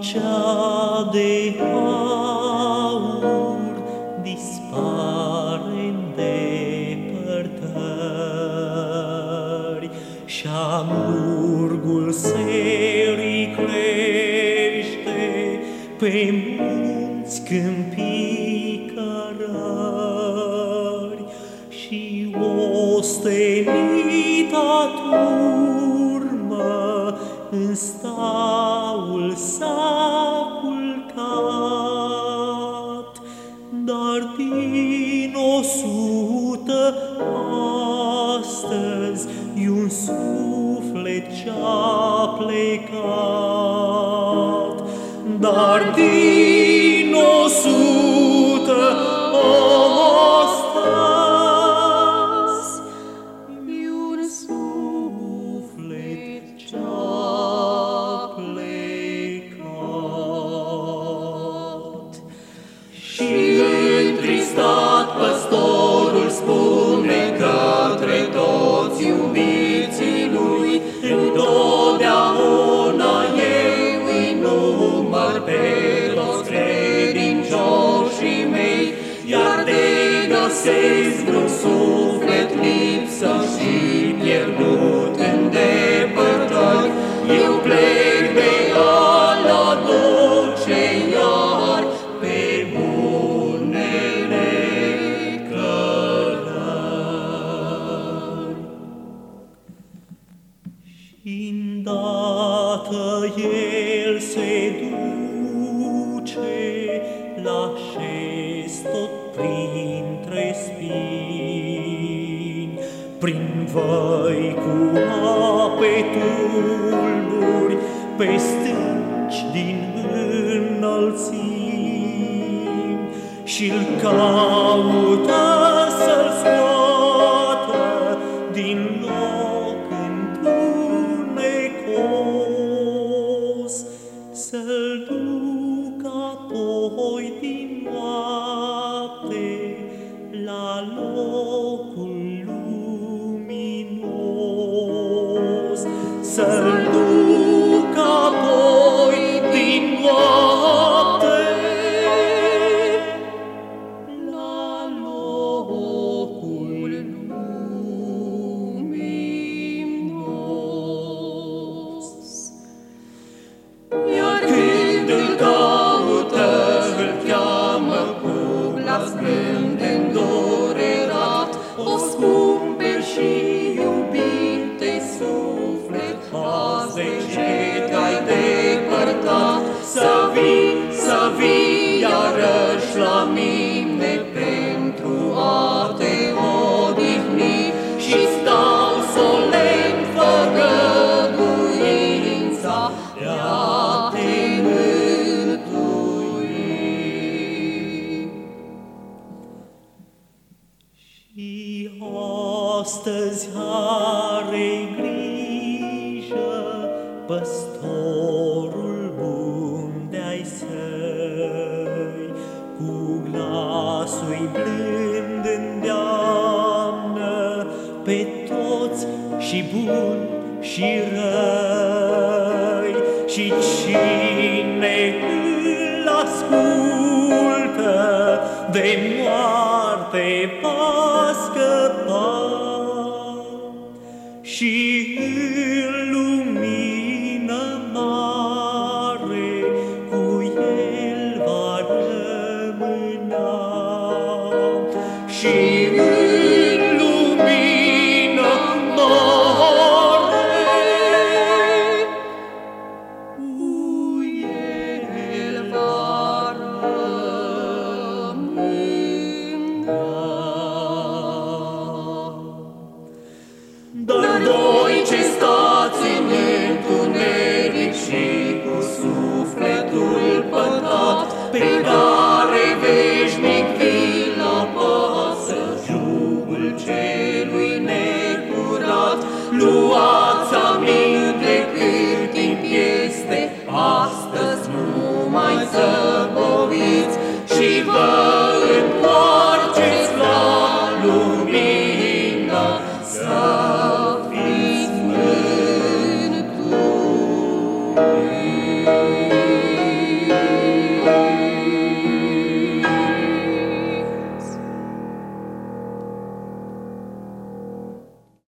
cea de aur dispare în depărtări și amurgul serii crește pe munți câmpii cărări și ostenita turmă în staul s-a culcat, dar din o sută astăzi e un suflet ce-a plecat, dar din o sută vocês não. Prin văi cu ape tulburi, pe stânci din înălțimi, și-l caută să-l scoată din loc întunecos, să-l ducă apoi din noapte la locul să-l ducă apoi din noapte la locul luminos. Iar când îl caută, îl cheamă cu glas blând azi de ce te-ai depărtat? Să vii, să vii iarăși la mine pentru a te odihni și stau solemn făgăduința de a te mântui. Și astăzi are grijă păstorul bun de-ai săi, cu glasul blând îndeamnă pe toți și buni și răi, și cine îl ascultă de moarte va Gloire.